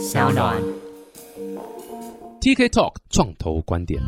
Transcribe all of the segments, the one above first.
小暖。TK Talk 创投观点。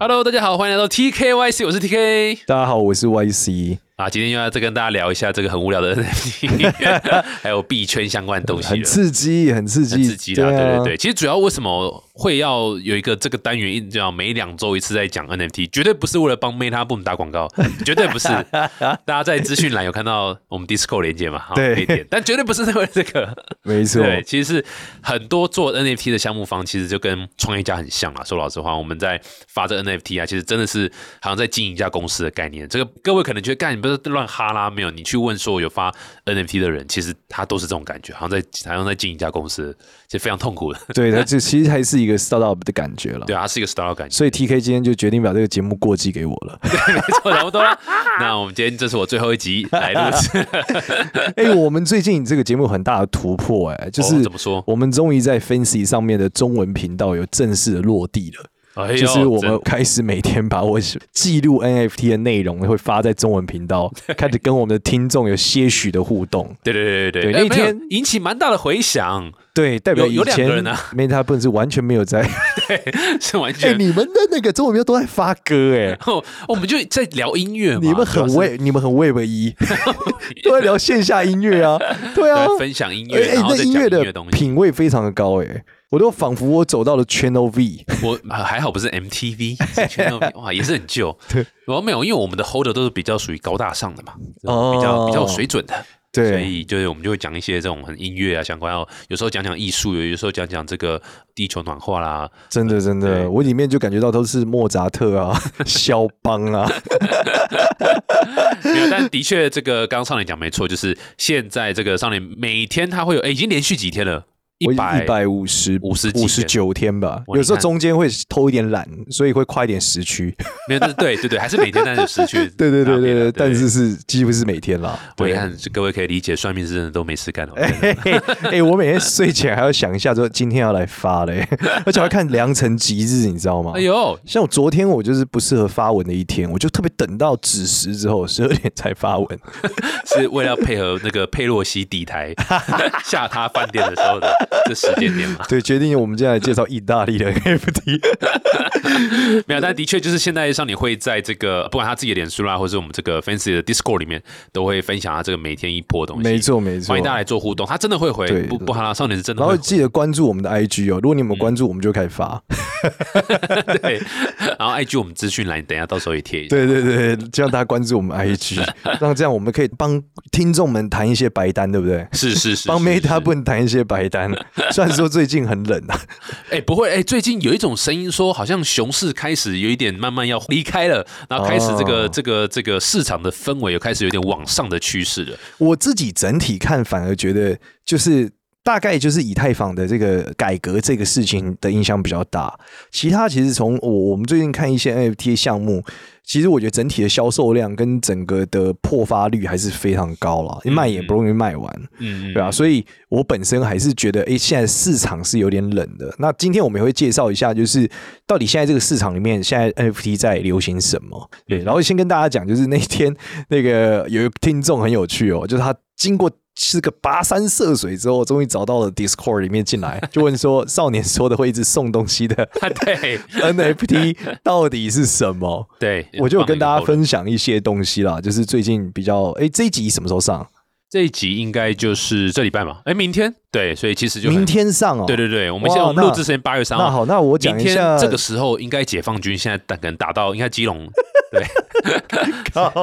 Hello，大家好，欢迎来到 TKYC，我是 TK 大家好，我是 YC，啊，今天又要再跟大家聊一下这个很无聊的 NFT，还有币圈相关的东西很。刺激，很刺激，很刺激的，对啊对对。其实主要为什么会要有一个这个单元，一这样每两周一次在讲 NFT，绝对不是为了帮 Meta Boom 打广告，绝对不是。大家在资讯栏有看到我们 Discord 连接嘛？好对可以点，但绝对不是因为这个。没错，对，其实是很多做 NFT 的项目方，其实就跟创业家很像啊。说老实话，我们在发这 NFT 啊，其实真的是好像在经营一家公司的概念。这个各位可能觉得，干你不是乱哈拉没有？你去问说有发 NFT 的人，其实他都是这种感觉，好像在好像在进一家公司，其实非常痛苦的。对，它这其实还是一个 startup 的感觉了。对啊，它是一个 startup 感觉，所以 TK 今天就决定把这个节目过继给我了。没错，差不多了。那我们今天这是我最后一集来录制，哎、我们最近这个节目有很大的突破、哎，就是哦怎么说？我们终于在 Fancy 上面的中文频道有正式的落地了。哎就是我们真开始每天把我记录 NFT 的内容会发在中文频道，开始跟我们的听众有些许的互动。对对对对哎对那天没有引起蛮大的回响，对，代表有两个人啊。Meta 不是完全没有在。对、是完全。你们的那个中文频道都在发歌哎、后我们就在聊音乐嘛，你们很主要是。Web，你们很 Web 一，都在聊线下音乐啊，对啊，对分享音乐，哎那音乐的。品味非常的高哎、我都仿佛我走到了 Channel V，我啊还好不是 MTV，是 Channel V，哇，也是很旧。对，我没有，因为我们的 holder 都是比较属于高大上的嘛，哦。比较比较有水准的。所，以就是我们就会讲一些这种很音乐啊相关，然后有时候讲讲艺术，有时候讲讲这个地球暖化啦。真的真对的，我里面就感觉到都是莫扎特啊、肖邦啊，没有，但的确这个刚刚少年讲没错，就是现在这个少年每天他会有，哎，已经连续几天了，我一百一百五十五十五十九天吧，有时候中间会偷一点懒，所以会跨一点时区。没有，对对对，还是每天，但是有失去 对对对对对，但是是几乎是每天啦。对各位可以理解，算命是真的都没事干哦。嘿嘿，哎，我每天睡前还要想一下，说今天要来发嘞，而且还要看良辰吉日，你知道吗？哎呦，像我昨天我就是不适合发文的一天，我就特别等到子时之后十二点才发文。是为了要配合那个佩洛西底台下榻饭店的时候的 这时间点嘛？对，决定我们接下来介绍意大利的 NFT。没有，但的确就是现在上，你会在这个不管他自己的脸书啦，或者是我们这个 Fancy 的 Discord 里面，都会分享他这个每天一波的东西。没，错没错欢迎大家来做互动，他真的会回，不不好啦，少年是真的然会回。后记得关注我们的 IG 哦，如果你有没有关注，我们就开始发。对，然后 IG 我们资讯栏，等一下到时候也贴一下。对对对，希望大家关注我们 IG，让这样我们可以帮听众们谈一些白单，对不对？是是是，帮 Meta 不能谈一些白单，虽然说最近很冷啊，哎、不会，哎、最近有一种声音说，好像熊市开始有一点慢慢要离开了，然后开始这个、哦这个这个市场的氛围又开始有点往上的趋势了。我自己整体看反而觉得就是。大概就是以太坊的这个改革这个事情的影响比较大，其他其实从我我们最近看一些 NFT 项目，其实我觉得整体的销售量跟整个的破发率还是非常高了，卖也不容易卖完。嗯，对啊，所以我本身还是觉得，哎，现在市场是有点冷的。那今天我们也会介绍一下，就是到底现在这个市场里面，现在 NFT 在流行什么？对，然后先跟大家讲，就是那天那个有一个听众很有趣哦，就是他经过。是个跋山涉水之后，终于找到了 Discord 里面进来，就问说：“少年说的会一直送东西的 对 NFT 到底是什么对，？”我就跟大家分享一些东西啦，就是最近比较哎，这一集什么时候上？这一集应该就是这礼拜嘛，哎，明天对，所以其实就明。天上哦。对对对，我们哇现在我们录制时间八月三号，那好，那我讲一下这个时候应该解放军现在可能打到应该基隆，对，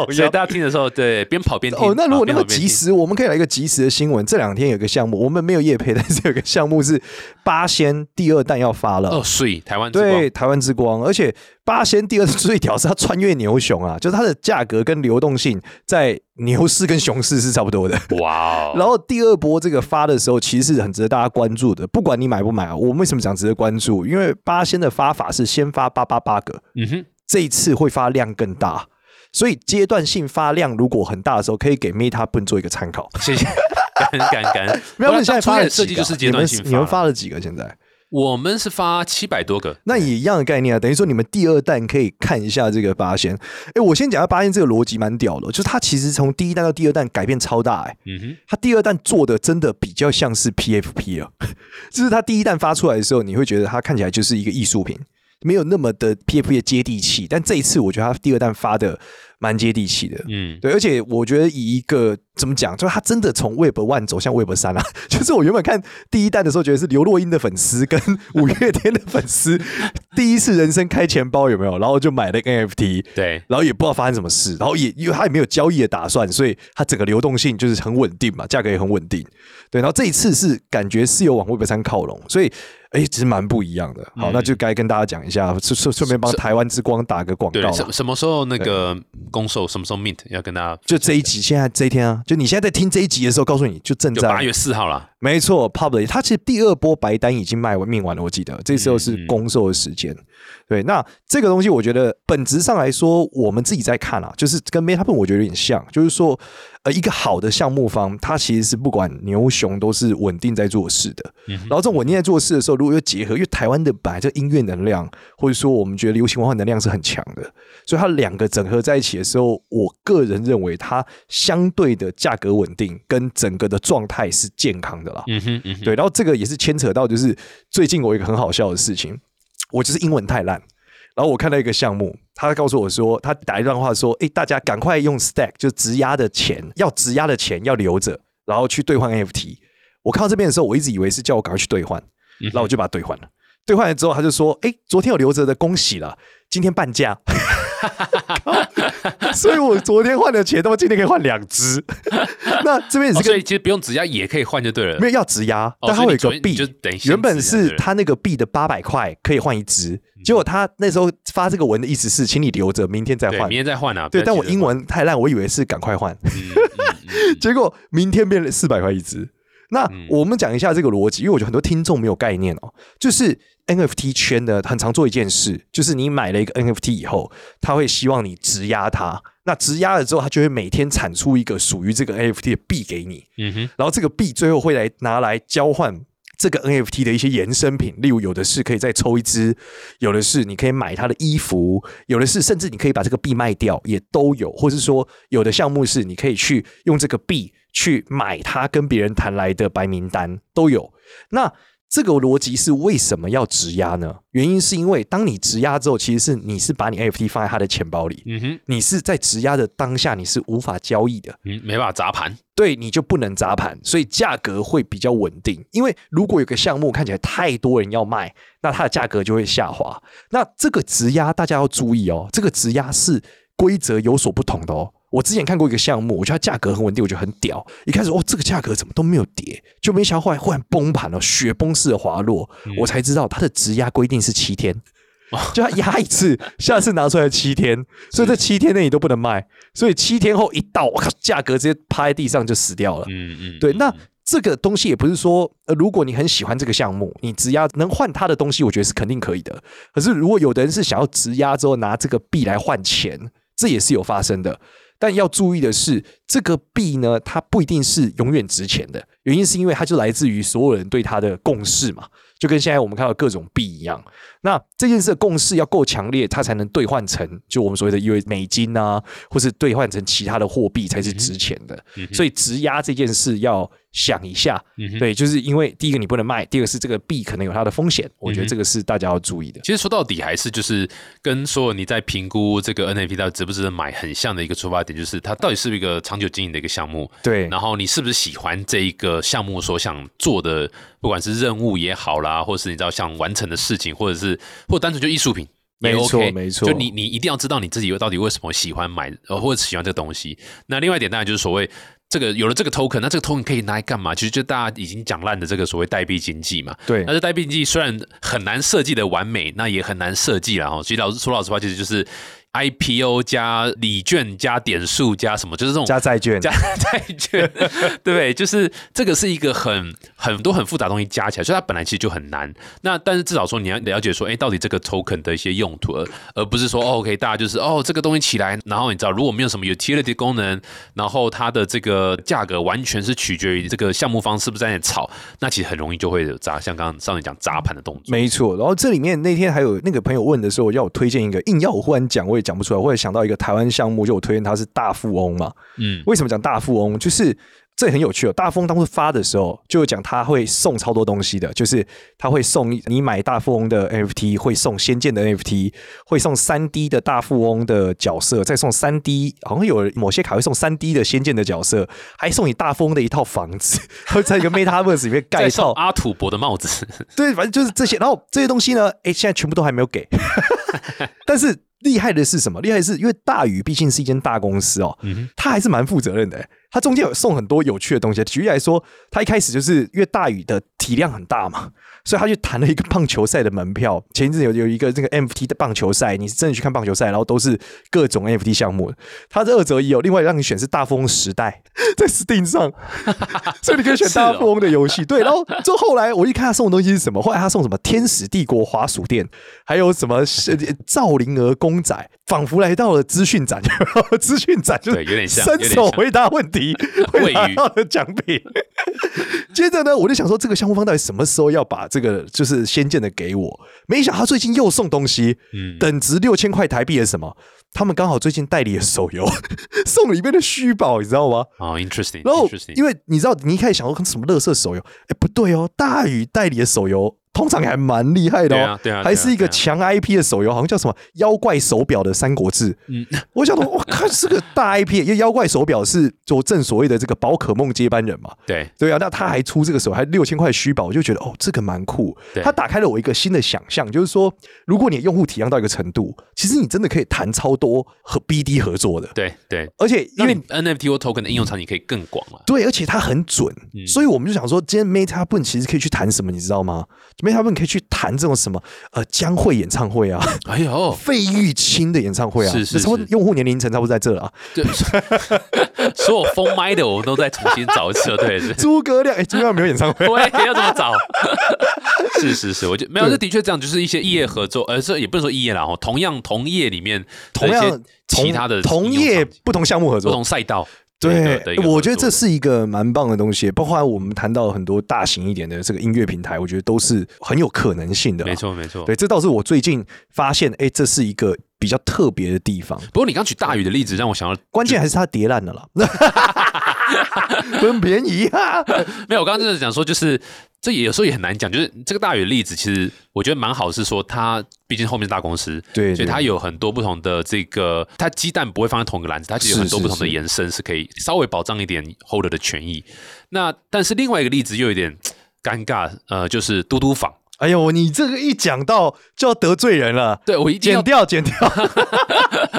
所以大家听的时候对边跑边听。哦，那如果那么及时，我们可以来一个及时的新闻。这两天有个项目，我们没有夜配，但是有个项目是八仙第二弹要发了。哦，所以台湾之光对，台湾之光，而且八仙第二最屌是它穿越牛熊啊，就是它的价格跟流动性在牛市跟熊市是差不多的。哇哦，然后第二波这个发的时候，其实是很值得大家关注的。不管你买不买啊，我们为什么讲值得关注？因为八仙的发法是先发八八八个，嗯哼，这一次会发量更大，所以阶段性发量如果很大的时候，可以给 Meta 笨做一个参考。谢谢，感恩感恩感恩。没有，不然你现在发的设计就是阶段性你们你们发发了几个？现在我们是发七百多个，那也一样的概念啊，等于说你们第二弹可以看一下这个八仙。哎，我先讲下八仙这个逻辑蛮屌的，就是它其实从第一弹到第二弹改变超大，哎，嗯哼，它第二弹做的真的比较像是 PFP 啊，就是它第一弹发出来的时候，你会觉得它看起来就是一个艺术品，没有那么的 PFP 的接地气，但这一次我觉得它第二弹发的。蛮接地气的，嗯，对，而且我觉得以一个怎么讲，就是他真的从 Web One 走向 Web 三啊。就是我原本看第一代的时候，觉得是刘若英的粉丝跟五月天的粉丝 第一次人生开钱包有没有？然后就买了 NFT，对，然后也不知道发生什么事，然后也因为他也没有交易的打算，所以他整个流动性就是很稳定嘛，价格也很稳定。对，然后这一次是感觉是有往 Web 三靠拢，所以。哎，其实蛮不一样的。好，那就该跟大家讲一下，顺顺顺便帮台湾之光打个广告。什什么时候那个公售？什么时候 mint？要跟大家就这一集，现在这一天啊，就你现在在听这一集的时候，告诉你就正在八月四号了。没错，public，它其实第二波白单已经卖完命完了，我记得这时候是公售的时间。对，那这个东西我觉得本质上来说，我们自己在看啊，就是跟 Meta p 我觉得有点像，就是说，呃，一个好的项目方，它其实是不管牛熊都是稳定在做事的。嗯然后这种稳定在做事的时候，如果又结合，因为台湾的本来这音乐能量，或者说我们觉得流行文化能量是很强的，所以它两个整合在一起的时候，我个人认为它相对的价格稳定跟整个的状态是健康的啦。嗯哼，对，然后这个也是牵扯到，就是最近我一个很好笑的事情。我就是英文太烂，然后我看到一个项目，他告诉我说，他打一段话说：“哎，大家赶快用 Stack，就质押的钱，要质押的钱要留着，然后去兑换 NFT。”我看到这边的时候，我一直以为是叫我赶快去兑换，然后我就把它兑换了。兑换了之后，他就说：“哎，昨天有留着的，恭喜了，今天半价。” 所以，我昨天换的钱，他妈今天可以换两只。那这边也是，所以其实不用质押也可以换就对了。没有要质押，但它有一个币，就等于原本是它那个币的八百块可以换一只，结果他那时候发这个文的意思是，请你留着，明天再换，明天再换啊。对，但我英文太烂，我以为是赶快换，结果明天变了四百块一只。那我们讲一下这个逻辑，因为我觉得很多听众没有概念哦，就是 NFT 圈的很常做一件事，就是你买了一个 NFT 以后，他会希望你质押它，那质押了之后，他就会每天产出一个属于这个 NFT 的币给你，嗯哼，然后这个币最后会来拿来交换这个 NFT 的一些衍生品，例如有的是可以再抽一支，有的是你可以买它的衣服，有的是甚至你可以把这个币卖掉，也都有，或是说有的项目是你可以去用这个币。去买它跟别人谈来的白名单都有，那这个逻辑是为什么要质押呢？原因是因为当你质押之后，其实是你是把你 NFT 放在他的钱包里，嗯哼，你是在质押的当下你是无法交易的，嗯，没办法砸盘，对，你就不能砸盘，所以价格会比较稳定。因为如果有个项目看起来太多人要卖，那它的价格就会下滑。那这个质押大家要注意哦，这个质押是规则有所不同的哦。我之前看过一个项目，我觉得它价格很稳定，我觉得很屌。一开始哦，这个价格怎么都没有跌，就没想到后来忽然崩盘了，雪崩式的滑落，我才知道它的质押规定是七天，就它压一次，下次拿出来七天，所以这七天内你都不能卖，所以七天后一到，我靠，价格直接趴在地上就死掉了。嗯嗯，对，那这个东西也不是说，呃，如果你很喜欢这个项目，你质押能换它的东西，我觉得是肯定可以的。可是如果有的人是想要质押之后拿这个币来换钱，这也是有发生的。但要注意的是，这个币呢，它不一定是永远值钱的。原因是因为它就来自于所有人对它的共识嘛，就跟现在我们看到各种币一样。那这件事的共识要够强烈，它才能兑换成就我们所谓的因为美金啊，或是兑换成其他的货币才是值钱的。所以质押这件事要想一下，对，就是因为第一个你不能卖，第二个是这个币可能有它的风险，我觉得这个是大家要注意的。其实说到底还是就是跟所有你在评估这个 NFT 到底值不值得买很像的一个出发点，就是它到底是不是一个长久经营的一个项目，对，然后你是不是喜欢这一个项目所想做的，不管是任务也好啦，或是你知道想完成的事情，或者是或单纯就艺术品，没错没错。就你你一定要知道你自己到底为什么喜欢买，呃，或者喜欢这个东西。那另外一点当然就是所谓这个有了这个 token，那这个 token 可以拿来干嘛？其实就大家已经讲烂的这个所谓代币经济嘛。对，那这代币经济虽然很难设计的完美，那也很难设计了哈。其实老实说老实话，其实就是。IPO 加礼券加点数加什么，就是这种加债券，加 债券，对不对？就是这个是一个很很多很复杂的东西加起来，所以它本来其实就很难。那但是至少说你要了解说，哎，到底这个 token 的一些用途，而而不是说哦，OK，大家就是哦，这个东西起来，然后你知道如果没有什么 utility 功能，然后它的这个价格完全是取决于这个项目方是不是在那炒，那其实很容易就会有砸，像刚刚上面讲砸盘的动作。没错。然后这里面那天还有那个朋友问的时候，要我推荐一个，硬要我忽然讲，我也讲不出来。我也想到一个台湾项目，就我推荐他是大富翁嘛。嗯，为什么讲大富翁？就是这也很有趣哦。大富翁当初发的时候，就讲他会送超多东西的，就是他会送你买大富翁的 NFT，会送仙剑的 NFT，会送三 D 的大富翁的角色，再送三 D，好像有某些卡会送三 D 的仙剑的角色，还送你大富翁的一套房子，会在一个 MetaVerse 里面盖一套阿土伯的帽子。对，反正就是这些。然后这些东西呢，哎，现在全部都还没有给，但是。厉害的是什么？厉害的是，因为大宇毕竟是一间大公司哦，他还是蛮负责任的。他中间有送很多有趣的东西。举例来说，他一开始就是因为大宇的体量很大嘛，所以他就谈了一个棒球赛的门票。前一阵有有一个这个 NFT 的棒球赛，你是真的去看棒球赛，然后都是各种 NFT 项目。他这二折一哦，另外让你选是大富翁时代 在 Steam 上，所以你可以选大富翁的游戏。对，然后就后来我一看他送的东西是什么，后来他送什么天使帝国滑鼠店，还有什么赵灵儿公仔，仿佛来到了资讯展。资讯展就是有点像伸手回答问题。会拿到的奖品。接着呢，我就想说，这个项目方到底什么时候要把这个就是先见的给我？没想到他最近又送东西，嗯，等值六千块台币的什么？他们刚好最近代理的手游 送里面的虚宝，你知道吗？哦，interesting。然后，因为你知道，你一开始想说什么乐色手游？哎，不对哦，大宇代理的手游。通常还蛮厉害的哦，对啊，还是一个强 IP 的手游，好像叫什么《妖怪手表》的《三国志》。嗯，我想说，我靠，是个大 IP，因为《妖怪手表》是就正所谓的这个宝可梦接班人嘛。对，对啊，那他还出这个手，还六千块虚宝，我就觉得哦，这个蛮酷。他打开了我一个新的想象，就是说，如果你用户体验到一个程度，其实你真的可以谈超多和 BD 合作的。对对，而且因为 NFT 或 Token 的应用场景可以更广了。对，而且它很准，所以我们就想说，今天 Meta o n 其实可以去谈什么，你知道吗？Meta b o n 可以去谈。谈这种什么呃江会演唱会啊，哎呦 费玉清的演唱会啊，是是，用户年龄层差不多在这啊，对 所有封麦的我们都在重新找一次，对，诸葛亮，哎，诸葛亮没有演唱会，我也要怎么找？是是是，我觉得没有，这的确这样，就是一些业合作，呃，这也不是说业啦，哦，同样同业里面同样其他的同业不同项目合作，不同赛道。对，我觉得这是一个蛮棒的东西，包括我们谈到很多大型一点的这个音乐平台，我觉得都是很有可能性的。没错，没错。对，这倒是我最近发现，哎，这是一个比较特别的地方。不过你刚举大宇的例子，让我想到，关键还是它跌烂了啦，很便宜啊。没有，我刚刚真的讲说，就是。这也有时候也很难讲，就是这个大宇的例子，其实我觉得蛮好，是说它毕竟后面是大公司，对，所以它有很多不同的这个，它鸡蛋不会放在同一个篮子，它其实有很多不同的延伸，是可以稍微保障一点 holder 的权益。那但是另外一个例子又有点尴尬，呃，就是嘟嘟坊。哎呦，你这个一讲到就要得罪人了，对我一定要剪掉剪掉。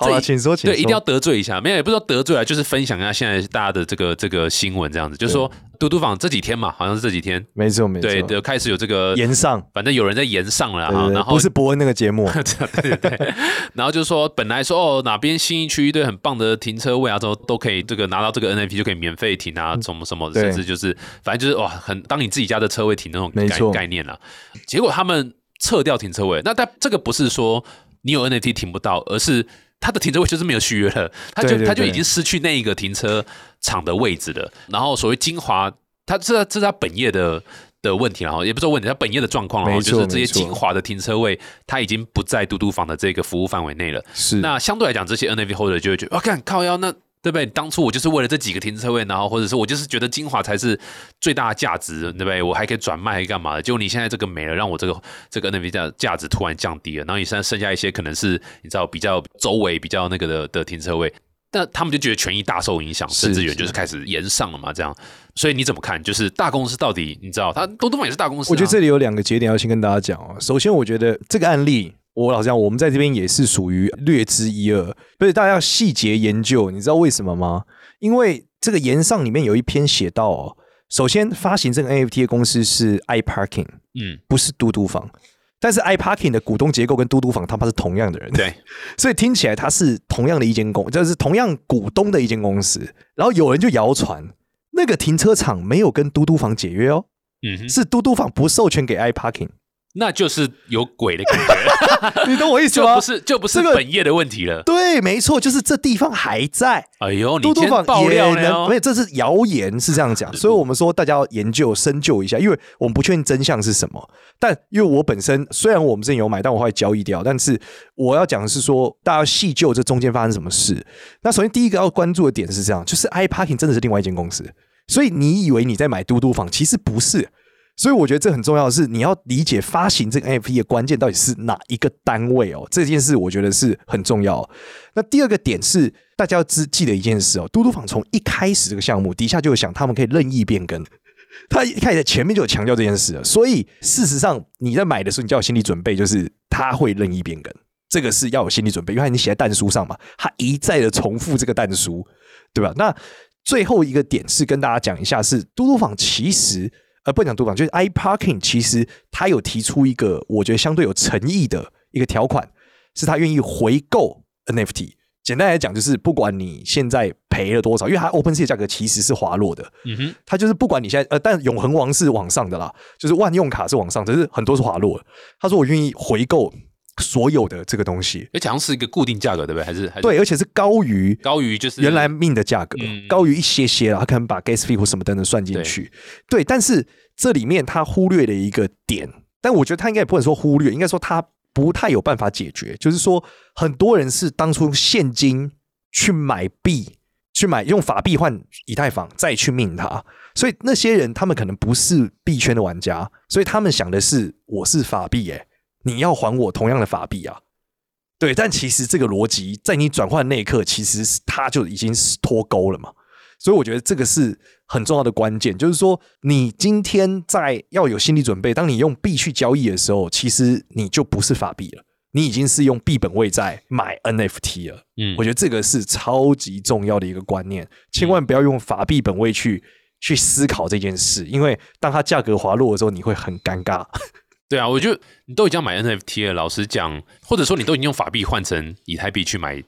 好了，请说，请对，一定要得罪一下，没有也不是说得罪啊，就是分享一下现在大家的这个这个新闻，这样子，就是说。嘟嘟坊这几天嘛，好像是这几天，没错没错，对，开始有这个延上，反正有人在延上了哈，然后不是伯恩那个节目，对对对，然后就是说本来说哦哪边新一区一堆很棒的停车位啊，都都可以这个拿到这个 NAT 就可以免费停啊，什么什么，甚至就是反正就是哇，很当你自己家的车位停那种概概念了。结果他们撤掉停车位，那但这个不是说你有 NFT 停不到，而是。他的停车位就是没有续约了，他就他就已经失去那一个停车场的位置了。然后所谓精华，他这这是他本业的的问题，然后也不是问题，他本业的状况，然后就是这些精华的停车位，他已经不在嘟嘟房的这个服务范围内了。是那相对来讲，这些 N F V holder 就会觉得，哇，看靠腰那。对不对？当初我就是为了这几个停车位，然后或者是我就是觉得精华才是最大的价值，对不对？我还可以转卖，干嘛的？结果你现在这个没了，让我这个这个 NFT 价价值突然降低了，然后你现在剩下一些可能是你知道比较周围比较那个的的停车位，那他们就觉得权益大受影响，甚至有就是开始延上了嘛，这样。所以你怎么看？就是大公司到底你知道，它东东也是大公司。我觉得这里有两个节点要先跟大家讲哦。首先，我觉得这个案例。我老实讲，我们在这边也是属于略知一二，所以大家要细节研究。你知道为什么吗？因为这个言上里面有一篇写到哦，首先发行这个 NFT 的公司是 iParking，嗯，不是嘟嘟房。但是 iParking 的股东结构跟嘟嘟房他妈是同样的人，对，所以听起来它是同样的一间公，就是同样股东的一间公司。然后有人就谣传，那个停车场没有跟嘟嘟房解约哦，嗯哼，是嘟嘟房不授权给 iParking。那就是有鬼的感觉，你懂我意思吗？就不是就不是这个本业的问题了。对，没错，就是这地方还在。哎呦，你嘟嘟房也料没哦，有，这是谣言，是这样讲。所以我们说大家要研究、深究一下，因为我们不确定真相是什么。但因为我本身虽然我们之前有买，但我后来交易掉。但是我要讲的是说，大家要细究这中间发生什么事。那首先第一个要关注的点是这样，就是 iParking 真的是另外一间公司，所以你以为你在买嘟嘟房，其实不是。所以我觉得这很重要的是，你要理解发行这个 NFT 的关键到底是哪一个单位哦，这件事我觉得是很重要。那第二个点是，大家要知记得一件事哦，嘟嘟坊从一开始这个项目底下就有想，他们可以任意变更。他一开始前面就有强调这件事了，所以事实上你在买的时候，你就要有心理准备，就是他会任意变更，这个是要有心理准备，因为你写在弹书上嘛，他一再的重复这个弹书，对吧？那最后一个点是跟大家讲一下，是嘟嘟坊其实呃不讲嘟嘟坊，就是 iParking 其实他有提出一个我觉得相对有诚意的一个条款，是他愿意回购 NFT。简单来讲，就是不管你现在赔了多少，因为它 OpenSea 的价格其实是滑落的，嗯哼，它就是不管你现在呃，但永恒王是往上的啦，就是万用卡是往上，只是很多是滑落的。他说我愿意回购所有的这个东西，而且好像是一个固定价格，对不对？还是对，而且是高于高于就是原来命的价格，嗯高于一些些了。他可能把 gas fee 或什么等等算进去，对。但是这里面他忽略了一个点，但我觉得他应该也不能说忽略，应该说他不太有办法解决。就是说，很多人是当初用现金去买币，去买用法币换以太坊，再去命它。所以那些人他们可能不是币圈的玩家，所以他们想的是我是法币，诶，你要还我同样的法币啊。对，但其实这个逻辑在你转换那一刻，其实是它就已经是脱钩了嘛。所以我觉得这个是很重要的关键，就是说你今天在要有心理准备，当你用币去交易的时候，其实你就不是法币了，你已经是用币本位在买 NFT 了。嗯我觉得这个是超级重要的一个观念，千万不要用法币本位去去思考这件事，因为当它价格滑落的时候，你会很尴尬。对啊，我就你都已经要买 NFT 了，老实讲，或者说你都已经用法币换成以太币去买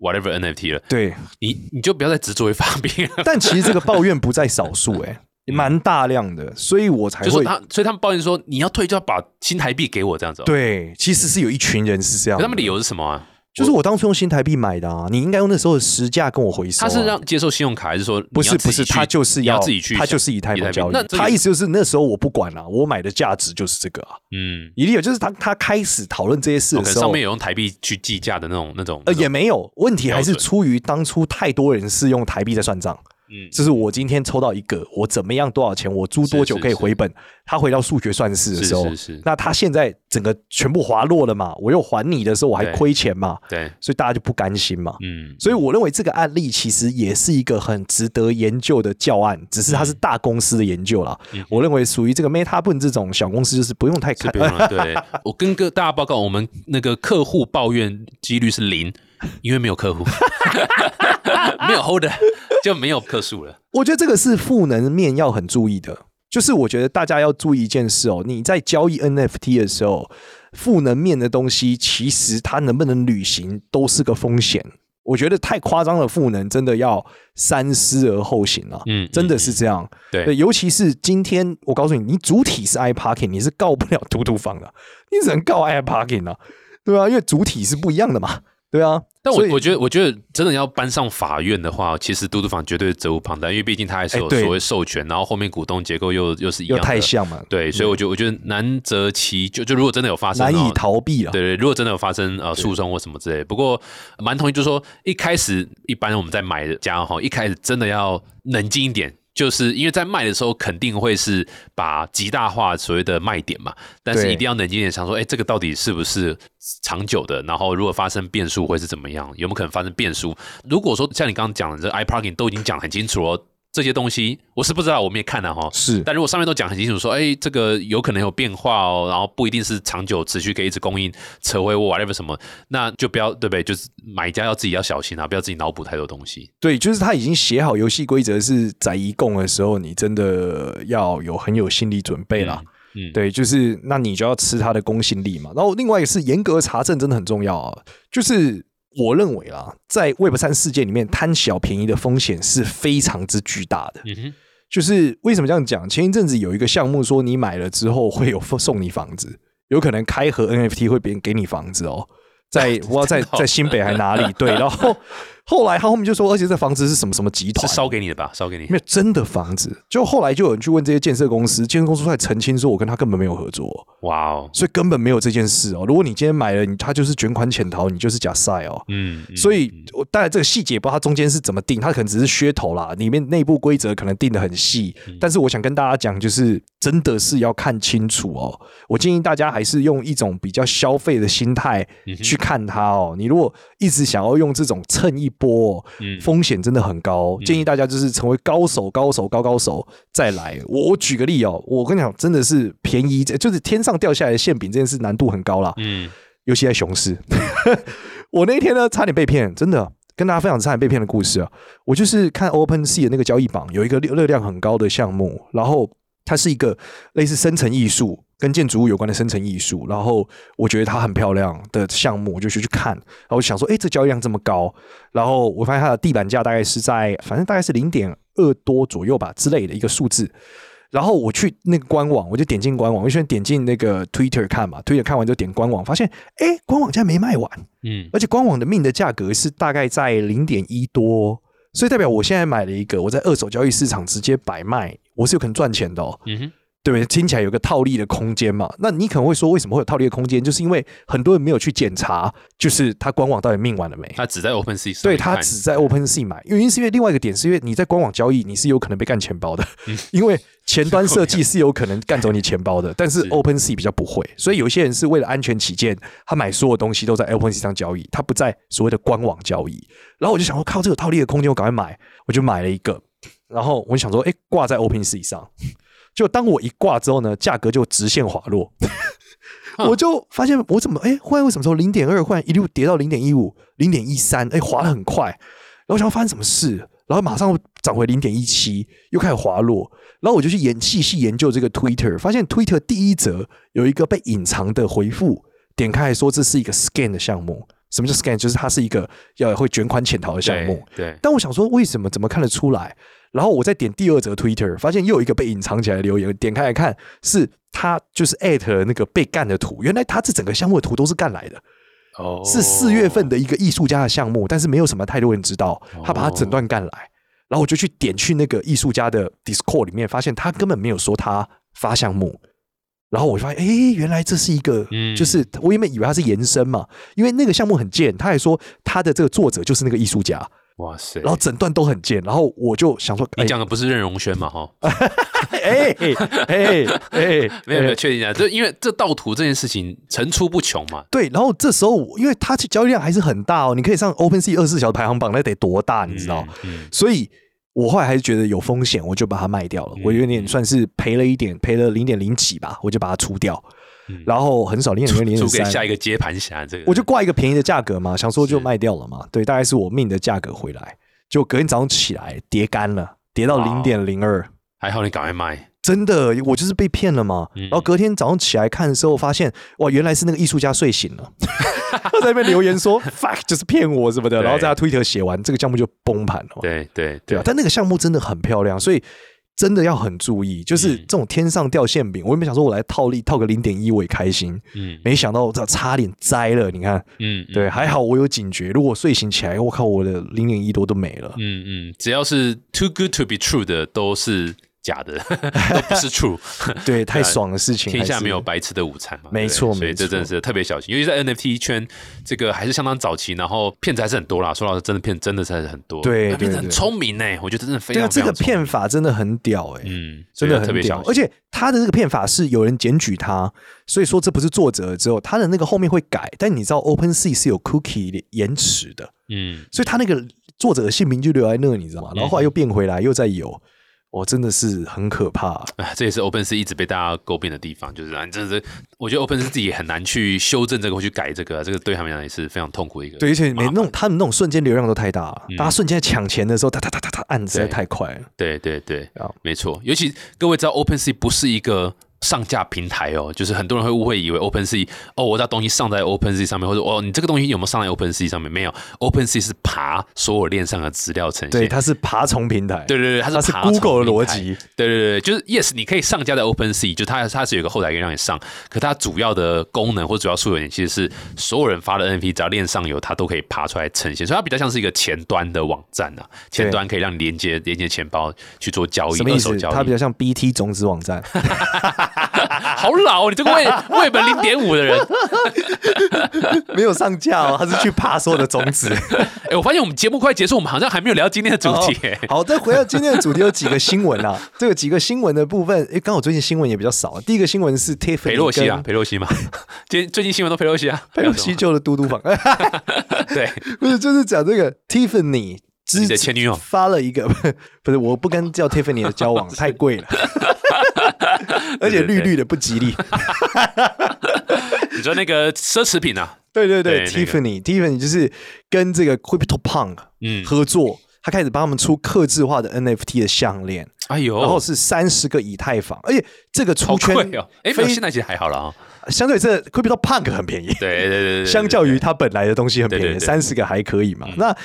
whatever NFT 了，对，你你就不要再执着于法币了。但其实这个抱怨不在少数、欸，蛮大量的，所以我才会他，所以他们抱怨说你要退就要把新台币给我这样子、哦。，对，其实是有一群人是这样的，他们理由是什么啊？就是我当初用新台币买的啊，你应该用那时候的实价跟我回收、啊。他是让接受信用卡，还是说不是不是，他就是你要自己去，他就是以太坊交易那。这个他意思就是那时候我不管了、我买的价值就是这个啊。嗯，一定有，就是他他开始讨论这些事的时候，上面有用台币去计价的那种那种，呃也没有问题，还是出于当初太多人是用台币在算账。嗯。就是我今天抽到一个，我怎么样多少钱，我租多久可以回本？他回到数学算式的时候，是是是。那他现在整个全部滑落了嘛，我又还你的时候我还亏钱嘛，对，所以大家就不甘心嘛。嗯，所以我认为这个案例其实也是一个很值得研究的教案，只是它是大公司的研究啦。嗯我认为属于这个 MetaBoon 这种小公司，就是不用太看。对，我跟各大家报告，我们那个客户抱怨几率是零，因为没有客户，没有 hold，就没有克数了。我觉得这个是赋能面要很注意的，就是我觉得大家要注意一件事哦，你在交易 NFT 的时候，赋能面的东西其实它能不能履行都是个风险。我觉得太夸张的赋能，真的要三思而后行啊！嗯真的是这样。对对，尤其是今天，我告诉你，你主体是 iParking，你是告不了 嘟嘟房的，你只能告 iParking 啊，对啊，因为主体是不一样的嘛，对啊。但我我觉得，我觉得真的要搬上法院的话，其实嘟嘟房绝对责无旁贷，因为毕竟它还是有所谓授权，然后后面股东结构又又是一样的，太像嘛，对，所以我觉得我觉得难择其就就如果真的有发生，难以哦逃避了。对对，如果真的有发生呃诉讼或什么之类，不过蛮同意，就是说一开始一般我们在买的家哈，一开始真的要冷静一点，就是因为在卖的时候肯定会是把极大化所谓的卖点嘛，但是一定要冷静点，想说，哎，这个到底是不是长久的？然后如果发生变数会是怎么样？有没有可能发生变数？如果说像你刚刚讲的这 iParking 都已经讲很清楚了。这些东西我是不知道，我没看了哈。是但如果上面都讲很清楚，说，哎，这个有可能有变化哦，然后不一定是长久持续可以一直供应，扯回我 whatever 什么，那就不要对不对？就是买家要自己要小心啊，不要自己脑补太多东西。对，就是他已经写好游戏规则是载一供的时候，你真的要有很有心理准备啦。嗯，对，就是那你就要吃它的公信力嘛。然后另外一个是严格查证，真的很重要啊。就是我认为啦，在 Web 三世界里面，贪小便宜的风险是非常之巨大的。嗯哼，就是为什么这样讲？前一阵子有一个项目说，你买了之后会有送你房子，有可能开盒 NFT 会别人给你房子哦，在 我不知道在在新北还哪里？对，然后后来他后面就说，而且这房子是什么什么集团是？烧给你的吧？烧给你没。有真的房子，就后来就有人去问这些建设公司，建设公司出来澄清说，我跟他根本没有合作，哇哦，所以根本没有这件事哦。如果你今天买了，你他就是卷款潜逃，你就是假赛哦。嗯，嗯所以，我当然这个细节不知道它中间是怎么定，它可能只是噱头啦，里面内部规则可能定的很细。嗯但是我想跟大家讲，就是真的是要看清楚哦。我建议大家还是用一种比较消费的心态去看它哦。你如果一直想要用这种蹭一波、哦，嗯风险真的很高。建议大家就是成为高手、高手、高高手再来。我我举个例哦，我跟你讲，真的是便宜，就是天上掉下来的馅饼这件事难度很高啦。嗯尤其在熊市。我那天呢，差点被骗，真的跟大家分享差点被骗的故事啊。我就是看 Open Sea 的那个交易榜，有一个热热量很高的项目，然后它是一个类似生成艺术。跟建筑物有关的生成艺术，然后我觉得它很漂亮的项目，我就去去看，然后我想说，哎，这交易量这么高，然后我发现它的地板价大概是在，反正大概是零点二多左右吧之类的一个数字，然后我去那个官网，我就点进官网，我就先点进那个 Twitter 看嘛，Twitter 看完之后点官网，发现哎，官网竟然没卖完，嗯。而且官网的命的价格是大概在零点一多，所以代表我现在买了一个，我在二手交易市场直接摆卖，我是有可能赚钱的哦。嗯哼，对不对？听起来有个套利的空间嘛？那你可能会说，为什么会有套利的空间？就是因为很多人没有去检查，就是他官网到底命完了没？他只在 Open Sea 上对他只在 Open Sea 买，原因是因为另外一个点是因为你在官网交易，你是有可能被干钱包的，嗯因为前端设计是有可能干走你钱包的，但是是 Open Sea 比较不会，所以有些人是为了安全起见，他买所有东西都在 Open Sea 上交易，他不在所谓的官网交易。然后我就想说，靠，这个套利的空间，我赶快买，我就买了一个，然后我就想说，哎，挂在 Open Sea 上。就当我一挂之后呢，价格就直线滑落，我就发现我怎么哎，忽然为什么从零点二忽然一路跌到零点一五、零点一三，哎，滑得很快。然后我想要发生什么事，然后马上涨回零点一七，又开始滑落。然后我就去研细细研究这个 Twitter，发现 Twitter 第一则有一个被隐藏的回复，点开来说这是一个 scan 的项目。什么叫 scan？就是它是一个要会卷款潜逃的项目。对对，但我想说，为什么？怎么看得出来？然后我再点第二则 Twitter，发现又有一个被隐藏起来的留言，点开来看，是他就是艾特那个被干的图。原来他这整个项目的图都是干来的，哦，是四月份的一个艺术家的项目，但是没有什么太多人知道，他把他整段干来。然后我就去点去那个艺术家的 Discord 里面，发现他根本没有说他发项目。然后我就发现，哎，原来这是一个，嗯就是我原本以为他是延伸嘛，因为那个项目很贱，他还说他的这个作者就是那个艺术家，哇塞，然后整段都很贱，然后我就想说，哎你讲的不是任荣轩嘛？哈，哎哎哎哎，没有没有，哎确定一下，就因为这盗图这件事情层出不穷嘛。对，然后这时候因为它交易量还是很大哦，你可以上 OpenSea 二十四小时排行榜，那得多大，你知道？嗯？嗯，所以我后来还是觉得有风险，我就把它卖掉了。嗯我有点算是赔了一点，赔了零点零几吧，我就把它出掉。嗯。然后很少零点零零输点三，给下一个接盘侠，这个。我就挂一个便宜的价格嘛，想说就是卖掉了嘛。对，大概是我命的价格回来，就隔天早上起来跌干了，跌到零点零二。还好你赶快卖，真的，我就是被骗了嘛。嗯。然后隔天早上起来看的时候，发现哇，原来是那个艺术家睡醒了，他在那边留言说 “fuck”，就是骗我什么的。然后在他推特写完，这个项目就崩盘了嘛。对对。对啊，但那个项目真的很漂亮，所以真的要很注意。就是嗯这种天上掉馅饼，我原本想说我来套利套个零点一，我也开心，嗯没想到这差点栽了。你看，嗯，嗯对，还好我有警觉。如果睡醒起来，我靠，我的零点一多都没了。嗯嗯，只要是 too good to be true 的都是假的，都不是 true。对，太爽的事情，天下没有白吃的午餐嘛，没错所以这真的是特别小心，尤其在 NFT 圈，这个还是相当早期，然后骗子还是很多啦。说老实，真的骗真的是还是很多，对那骗子很聪明呢，我觉得真的非常这个非常聪明骗法真的很屌哎、嗯，真的很屌，别小心，而且他的这个骗法是有人检举他，所以说这不是作者之后，他的那个后面会改，但你知道 OpenSea 是有 cookie 的延迟的，嗯所以他那个作者的姓名就留在那，你知道吗？然后后来又变回来，又再有，我真的是很可怕、啊，这也是 OpenSea 一直被大家诟病的地方，就是啊，真的是，我觉得 OpenSea 自己很难去修正这个或去改这个啊，这个对他们来讲也是非常痛苦的一个。对，而且每那种他们那种瞬间流量都太大大家瞬间抢钱的时候，哒哒哒哒哒按实在太快了。对对对啊，没错。尤其各位知道 OpenSea 不是一个上架平台哦，就是很多人会误会以为 OpenSea 哦，我的东西上在 OpenSea 上面，或者哦，你这个东西有没有上在 OpenSea 上面？没有，OpenSea 是爬所有链上的资料呈现。对，它是爬虫平台。对对对，它它是爬虫 Google 的逻辑。对对对，就是 Yes，你可以上架在 OpenSea，就它它是有一个后台可以让你上，可它主要的功能或主要诉求点其实是所有人发的 NFT，只要链上有，它都可以爬出来呈现，所以它比较像是一一个前端的网站啊，前端可以让你连接连接钱包去做交易，什么交易。它比较像 BT 种子网站，好老哦，你这个位位本零点五的人。没有上架哦，他是去爬所有的种子。哎，我发现我们节目快结束，我们好像还没有聊今天的主题。哎好，再回到今天的主题，有几个新闻啊。这个几个新闻的部分，哎，刚好最近新闻也比较少。第一个新闻是 Tiffany 裴洛西啊，跟裴洛西嘛，今天最近新闻都裴洛西啊，佩洛西救了嘟嘟房，对，不是就是讲这个 Tiffany 之你的前女友发了一个，不是我不跟叫 Tiffany 的交往太贵了，而且绿绿的不吉利。你说那个奢侈品啊，对对对对那个，Tiffany Tiffany 就是跟这个 Crypto Punk 嗯，合作，他开始帮他们出克制化的 NFT 的项链，哎呦，然后是三十个以太坊，而且这个出圈贵哦，哎，非现在其实还好了啊，相对这 Crypto Punk 很便宜，对对对相较于它本来的东西很便宜，三十个还可以嘛。嗯。那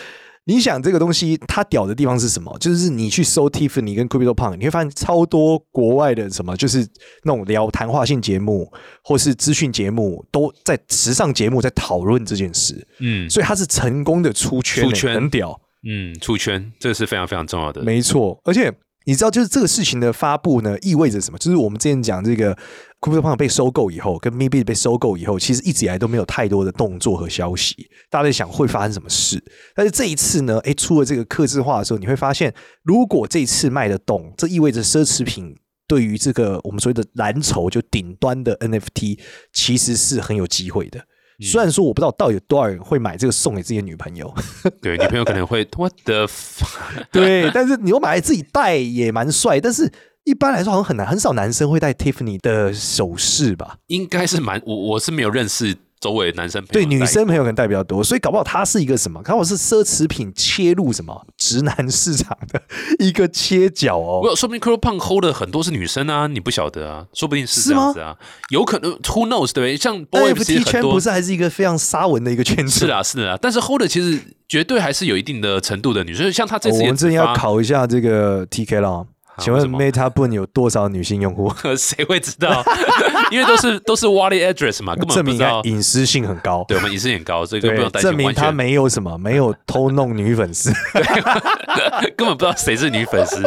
你想这个东西它屌的地方是什么？就是你去搜 Tiffany 跟 Crypto Punk，你会发现超多国外的什么，就是那种聊谈话性节目或是资讯节目，都在时尚节目在讨论这件事，嗯所以它是成功的出圈、欸，出圈很屌。嗯，出圈，这个是非常非常重要的，没错，而且你知道，就是这个事情的发布呢，意味着什么？就是我们之前讲这个 CryptoPunk 被收购以后，跟 m i b i 被收购以后，其实一直以来都没有太多的动作和消息，大家在想会发生什么事。但是这一次呢，诶，出了这个刻字化的时候，你会发现，如果这一次卖得动，这意味着奢侈品。对于这个我们所谓的蓝筹就顶端的 NFT，其实是很有机会的。虽然说我不知道到底有多少人会买这个送给自己的女朋友，对，女朋友可能会 what the，f- 对，但是你又买来自己戴也蛮帅，但是一般来说好像很难，很少男生会戴 Tiffany 的首饰吧？应该是蛮，我我是没有认识周围男生朋对，友戴女生朋友可能戴比较多，所以搞不好它是一个什么？搞不好是奢侈品切入什么直男市场的一个切角哦。我说不定 Crow Punk hold 的很多是女生啊，你不晓得啊，说不定是这样子啊，有可能 Who knows 对不对？像 NFT 圈不是还是一一个非常沙文的一个圈子？是啊是啊，但是 hold 的其实绝对还是有一定的程度的女生，像他这哦，次也我们真的要，考一下这个 TK 了。请问 Meta Boon 有多少女性用户？谁会知道？因为都是都是 wallet address 嘛，根本证明。隐私性很高。对我们隐私性很高，所以根本不用，担心证明他没有什么，没有偷弄女粉丝。根本不知道谁是女粉丝。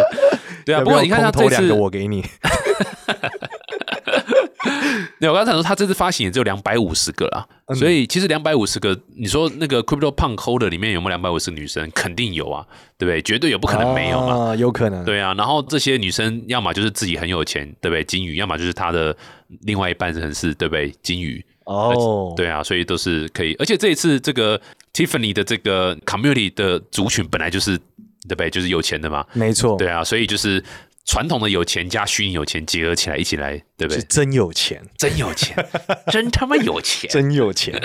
对啊，不过你看他这次空投两个，我给你。对，我刚才说他这次发行也只有两百五十个啦，嗯所以其实两百五十个，你说那个 Crypto Punk Holder 里面有没有两百五十个女生？肯定有啊，对不对？绝对有，不可能没有嘛。啊，有可能。对啊，然后这些女生要么就是自己很有钱，对不对？金鱼，要么就是她的另外一半人是，对不对？金鱼，哦，对啊，所以都是可以。而且这一次这个 Tiffany 的这个 community 的族群本来就是，对不对？就是有钱的嘛，没错，对啊，所以就是传统的有钱加虚拟有钱结合起来，一起来，对不对？是真有钱，真有钱，真他妈有钱！真有钱。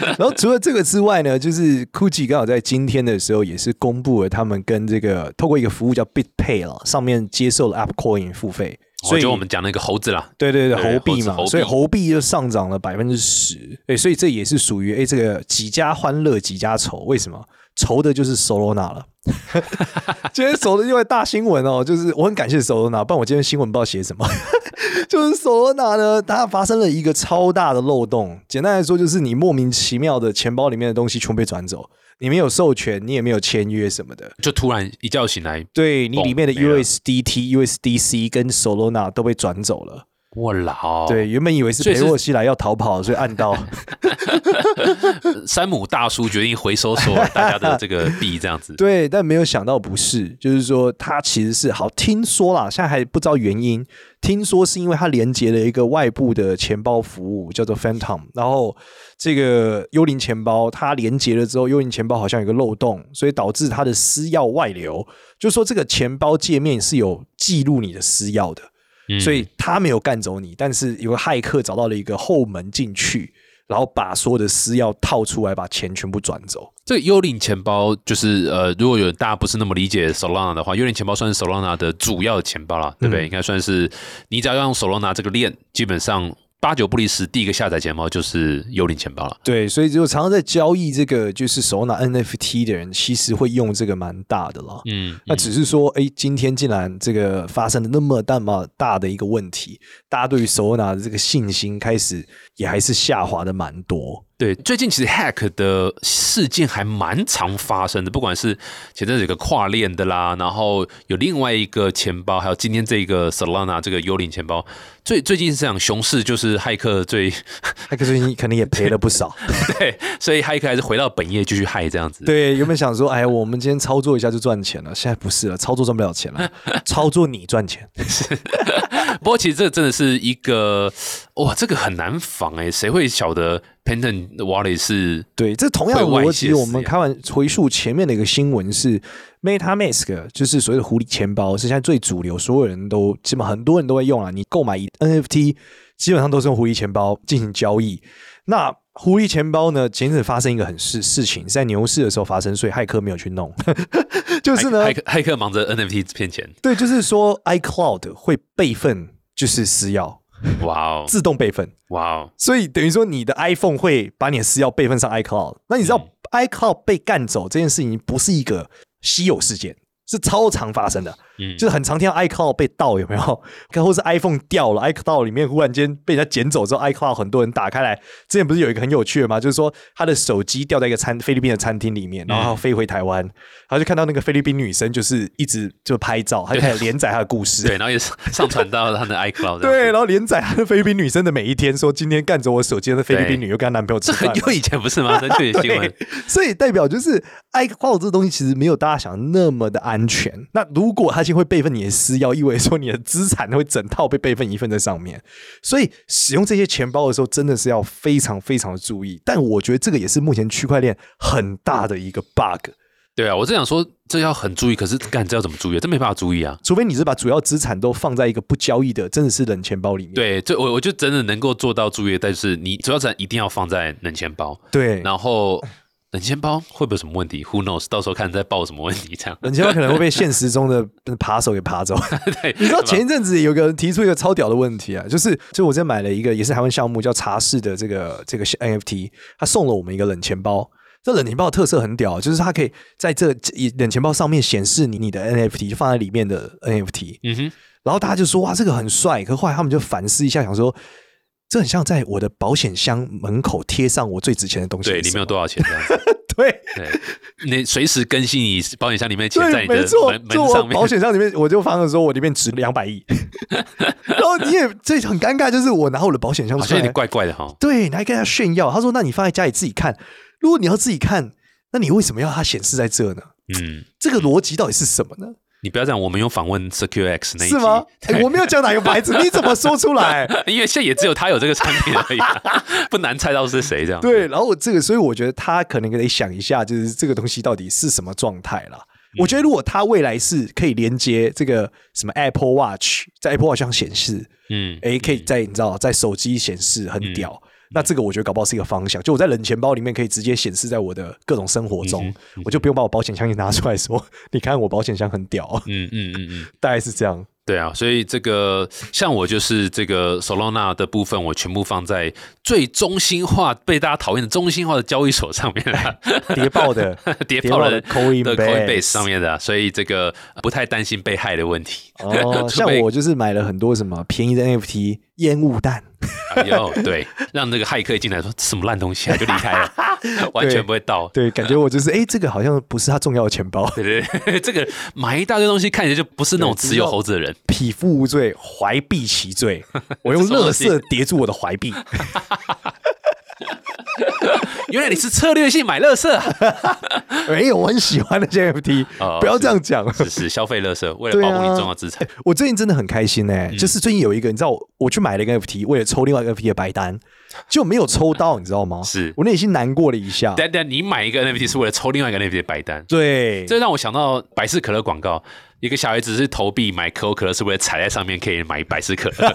然后除了这个之外呢，就是 Gucci 刚好在今天的时候也是公布了他们跟这个透过一个服务叫 BitPay 了，上面接受了 AppCoin 付费，所以就我们讲那个猴子啦，对对对，猴币嘛，所以猴币就上涨了百分之十，对，所以这也是属于哎这个几家欢乐几家愁，为什么？愁的就是 Solana 了。今天手的另外大新闻哦，就是我很感谢 Solana，不然我今天新闻不知道写什么。就是 Solana 呢，它发生了一个超大的漏洞。简单来说，就是你莫名其妙的钱包里面的东西全被转走，你没有授权，你也没有签约什么的。就突然一觉醒来，对你里面的 USDT、USDC 跟 Solana 都被转走了。我老对，原本以为是裴洛西来要逃跑，所以按到 山姆大叔决定回收所有大家的这个币，这样子。对，但没有想到不是，就是说他其实是好听说啦，现在还不知道原因。听说是因为它连接了一个外部的钱包服务，叫做 Phantom，然后这个幽灵钱包它连接了之后，幽灵钱包好像有个漏洞，所以导致它的私钥外流。就是说这个钱包界面是有记录你的私钥的。嗯所以他没有干走你，但是有个骇客找到了一个后门进去，然后把所有的私钥套出来，把钱全部转走。这个幽灵钱包就是呃，如果有大家不是那么理解 Solana 的话，幽灵钱包算是 Solana 的主要钱包啦，对不对？应该算是你只要用 Solana 这个链，基本上。八九不离十，第一个下载钱包就是幽灵钱包了。对，所以就常常在交易这个就是手拿 NFT 的人，其实会用这个蛮大的了。嗯，那只是说，哎，今天竟然这个发生了那么那么大的一个问题，大家对于手拿的这个信心开始也还是下滑的蛮多。对，最近其实 hack 的事件还蛮常发生的，不管是前阵子有个跨链的啦，然后有另外一个钱包，还有今天这个 Solana 这个幽灵钱包，最最近是这样，熊市就是骇客最，骇客最近可能也赔了不少，对，所以骇客还是回到本业继续害这样子。对，有没有想说，哎，我们今天操作一下就赚钱了？现在不是了，操作赚不了钱了，操作你赚钱。不过其实这真的是一个，哇，这个很难防哎，谁会晓得？Penton Wallet 是对，这同样的逻辑，我们开完回溯前面的一个新闻是 MetaMask，就是所谓的狐狸钱包，是现在最主流，所有人都基本很多人都会用啊。你购买 NFT 基本上都是用狐狸钱包进行交易。那狐狸钱包呢，前阵子发生一个很事事情，在牛市的时候发生，所以骇客没有去弄，就是呢，骇客骇客忙着 NFT 骗钱。对，就是说 iCloud 会备份，就是私钥。哇哦！自动备份，哇哦！所以等于说你的 iPhone 会把你的私钥备份上 iCloud。那你知道 iCloud 被干走这件事情不是一个稀有事件，是超常发生的。嗯，就是很常听到 iCloud 被盗，有没有？看 或是 iPhone 掉了，iCloud 里面忽然间被人家捡走之后，iCloud 很多人打开来，之前不是有一个很有趣的吗？就是说他的手机掉在一个餐菲律宾的餐厅里面，然后飞回台湾，然后就看到那个菲律宾女生就是一直就拍照，他就开始连载他的故事，对，然后也 上传到他的 iCloud，对，然后连载他的菲律宾女生的每一天，说今天干着我手机的菲律宾女又跟她男朋友吃饭，很久以前不是吗？真的新闻，所以代表就是 iCloud 这个东西其实没有大家想的那么的安全。那如果他就会备份你的。私钥意味说你的资产会整套被备份一份在上面，所以使用这些钱包的时候真的是要非常非常的注意。但我觉得这个也是目前区块链很大的一个 bug。对啊，我正想说这要很注意，可是干这要怎么注意？这没办法注意啊，除非你是把主要资产都放在一个不交易的，真的是冷钱包里面。对，这我我就真的能够做到注意，但是你主要资产一定要放在冷钱包。对，然后。冷钱包会不会有什么问题？Who knows？到时候看再报什么问题。这样冷钱包可能会被现实中的扒手给扒走。你知道前一阵子有个人提出一个超屌的问题啊，就是就我在买了一个也是台湾项目叫茶室的这个这个 NFT，他送了我们一个冷钱包。这冷钱包的特色很屌，就是它可以在这冷钱包上面显示你你的 NFT 就放在里面的 NFT。嗯哼。然后大家就说哇这个很帅，可后来他们就反思一下，想说。这很像在我的保险箱门口贴上我最值钱的东西，对，里面有多少钱这样子。对，对，你随时更新你保险箱里面钱在你的门门上面。保险箱里面，我就发现说我里面值两百亿。然后你也这很尴尬，就是我拿我的保险箱出来，有点怪怪的哈。对，你还跟他炫耀，他说：“那你放在家里自己看。如果你要自己看，那你为什么要它显示在这呢？嗯，这个逻辑到底是什么呢？”你不要这样，我们有访问 Secure X 那一集，是吗？我没有讲哪个牌子，你怎么说出来？因为现在也只有他有这个产品而已，不难猜到是谁这样。对，然后这个，所以我觉得他可能得想一下，就是这个东西到底是什么状态了。我觉得如果他未来是可以连接这个什么 Apple Watch，在 Apple Watch 上显示，嗯，哎，可以在你知道在手机显示，很屌。那这个我觉得搞不好是一个方向，就我在冷钱包里面可以直接显示在我的各种生活中，我就不用把我保险箱也拿出来说，你看我保险箱很屌，嗯嗯嗯嗯，大概是这样。对啊，所以这个像我就是这个 Solana 的部分，我全部放在最中心化、被大家讨厌的中心化的交易所上面了，谍报的谍报的 Coinbase 上面的，所以这个不太担心被害的问题。哦，像我就是买了很多什么便宜的 NFT 烟雾弹。哎呦，对，让那个骇客一进来说什么烂东西啊，就离开了，完全不会到。对，感觉我就是哎，这个好像不是他重要的钱包。对对，这个买一大堆东西，看起来就不是那种持有猴子的人。匹夫无罪，怀璧其罪。我用 乐色叠住我的怀璧。原来你是策略性买乐色，没 有，我很喜欢那些 FT，不要这样讲，只是消费乐色，为了保护你重要资产。我最近真的很开心呢，就是最近有一个，你知道，我去买了一个 NFT，为了抽另外一个 NFT 的白单，就没有抽到，你知道吗？是我内心难过了一下。但但你买一个 NFT 是为了抽另外一个 NFT 的白单，对，这让我想到百事可乐广告。一个小孩子是投币买可口可乐，是为了踩在上面可以买百事可乐。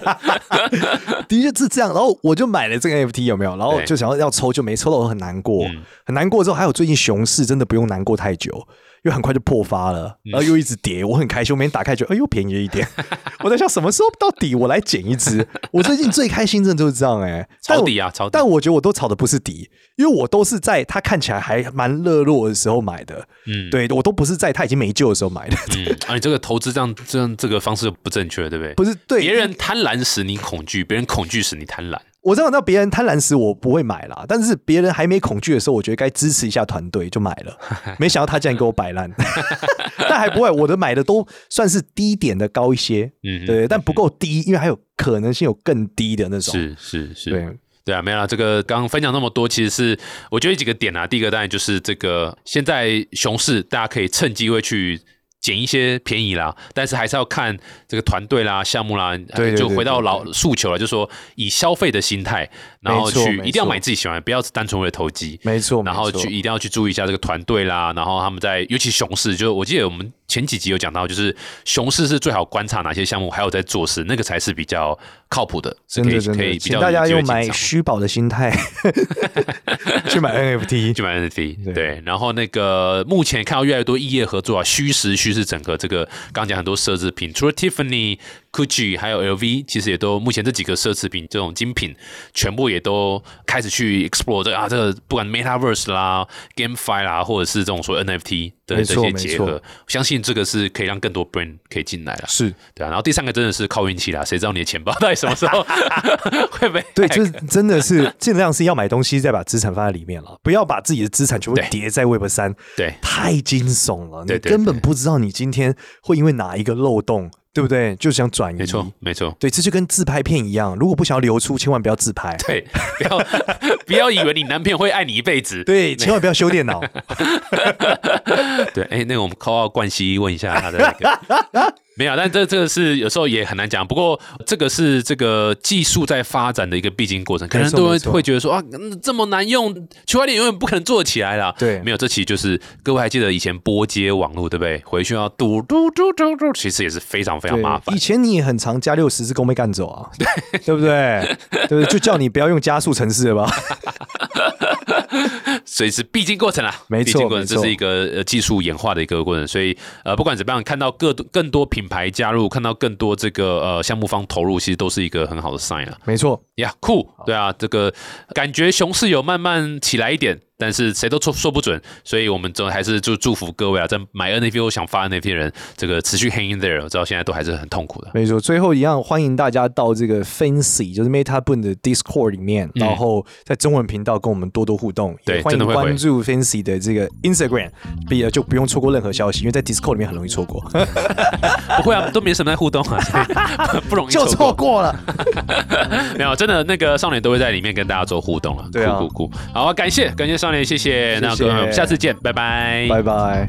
的确是这样。然后我就买了这个 NFT，有没有？然后就想要要抽，就没抽到，我很难过，嗯很难过。之后还有最近熊市，真的不用难过太久。因为很快就破发了，嗯然后又一直跌，我很开心。我每天打开就，哎呦便宜了一点。我在想什么时候到底我来捡一只？我最近最开心，真的就是这样哎、但我抄底啊，抄底。但我觉得我都炒的不是底，因为我都是在它看起来还蛮热络的时候买的。嗯，对我都不是在它已经没救的时候买的，嗯，啊，你这个投资这样这样这个方式不正确，对不对？不是对别人贪婪使你恐惧，别人恐惧使你贪婪。我知道，那别人贪婪时我不会买啦，但是别人还没恐惧的时候，我觉得该支持一下团队，就买了。没想到他竟然给我摆烂，但还不会，我的买的都算是低点的高一些，嗯，对，但不够低，因为还有可能性有更低的那种。是是是，对，对啊，没有啦。这个刚刚分享那么多，其实是我觉得有几个点啊。第一个当然就是这个现在熊市，大家可以趁机会去捡一些便宜啦，但是还是要看这个团队啦、项目啦，对对就回到老诉求了，就是说以消费的心态，然后去一定要买自己喜欢的，不要单纯为了投机。没错，然后去一定要去注意一下这个团队啦，然后他们在尤其熊市，就是我记得我们前几集有讲到，就是熊市是最好观察哪些项目还有在做事，那个才是比较靠谱的，真的真的，可以比较请大家用买虚宝的心态 去买 NFT。去买 NFT，对对，然后那个目前看到越来越多异业合作啊，虚实虚实整个这个刚讲很多奢侈品，除了 Tiffany、Gucci 还有 LV，其实也都目前这几个奢侈品这种精品，全部也都开始去 explore 这个啊，这个不管 Metaverse 啦、GameFi 啦，或者是这种说 NFT 的没这些结合，相信这个是可以让更多 brand 可以进来了，是。对啊。然后第三个真的是靠运气啦，谁知道你的钱包到底什么时候？会被对就是真的是尽量是要买东西，再把资产放在里面了，不要把自己的资产全部对。叠在 Web 三，对。太惊悚了，你根本不知道你今天会因为哪一个漏洞，对不对？就是想转移，没错没错。对，这就跟自拍片一样，如果不想要流出，千万不要自拍。对，不要 不要以为你男朋友会爱你一辈子。对，千万不要修电脑。对，哎，那个我们 call 到冠希问一下他的那个，没有，但这这个是有时候也很难讲。不过这个是这个技术在发展的一个必经过程，可能都会会觉得说啊，嗯这么难用，区块链永远不可能做得起来啦。对没有，这期就是各位还记得以前拨接网络对不对？回去要嘟嘟嘟嘟嘟，其实也是非常非常麻烦以。前你也很常加六十字弓被干走啊，对不对？对不对？就叫你不要用加速程式了吧？所以是必经过程啦，没错必经过程，这是一个呃技术演化的一个过程。所以呃，不管怎么样，看到更多更多品牌加入，看到更多这个呃项目方投入，其实都是一个很好的 sign 啊。没错，呀、酷，对啊，这个感觉熊市有慢慢起来一点，但是谁都说说不准，所以我们总还是就祝福各位啊，在买 NFT 或想发 NFT 人，这个持续 hang in there，我知道现在都还是很痛苦的。没错。最后一样，欢迎大家到这个 Fancy，就是 Meta Boon 的 Discord 里面，然后在中文频道跟我们多多互动。嗯对欢迎真的会回关注 Fancy 的这个 Instagram，毕业就不用错过任何消息，因为在 Discord 里面很容易错过，不会啊，都没什么在互动啊，不容易就错过。了。没有，真的那个少年都会在里面跟大家做互动了。对啊酷酷酷，好啊，感谢感谢少谢谢那个我们下次见拜拜。拜拜。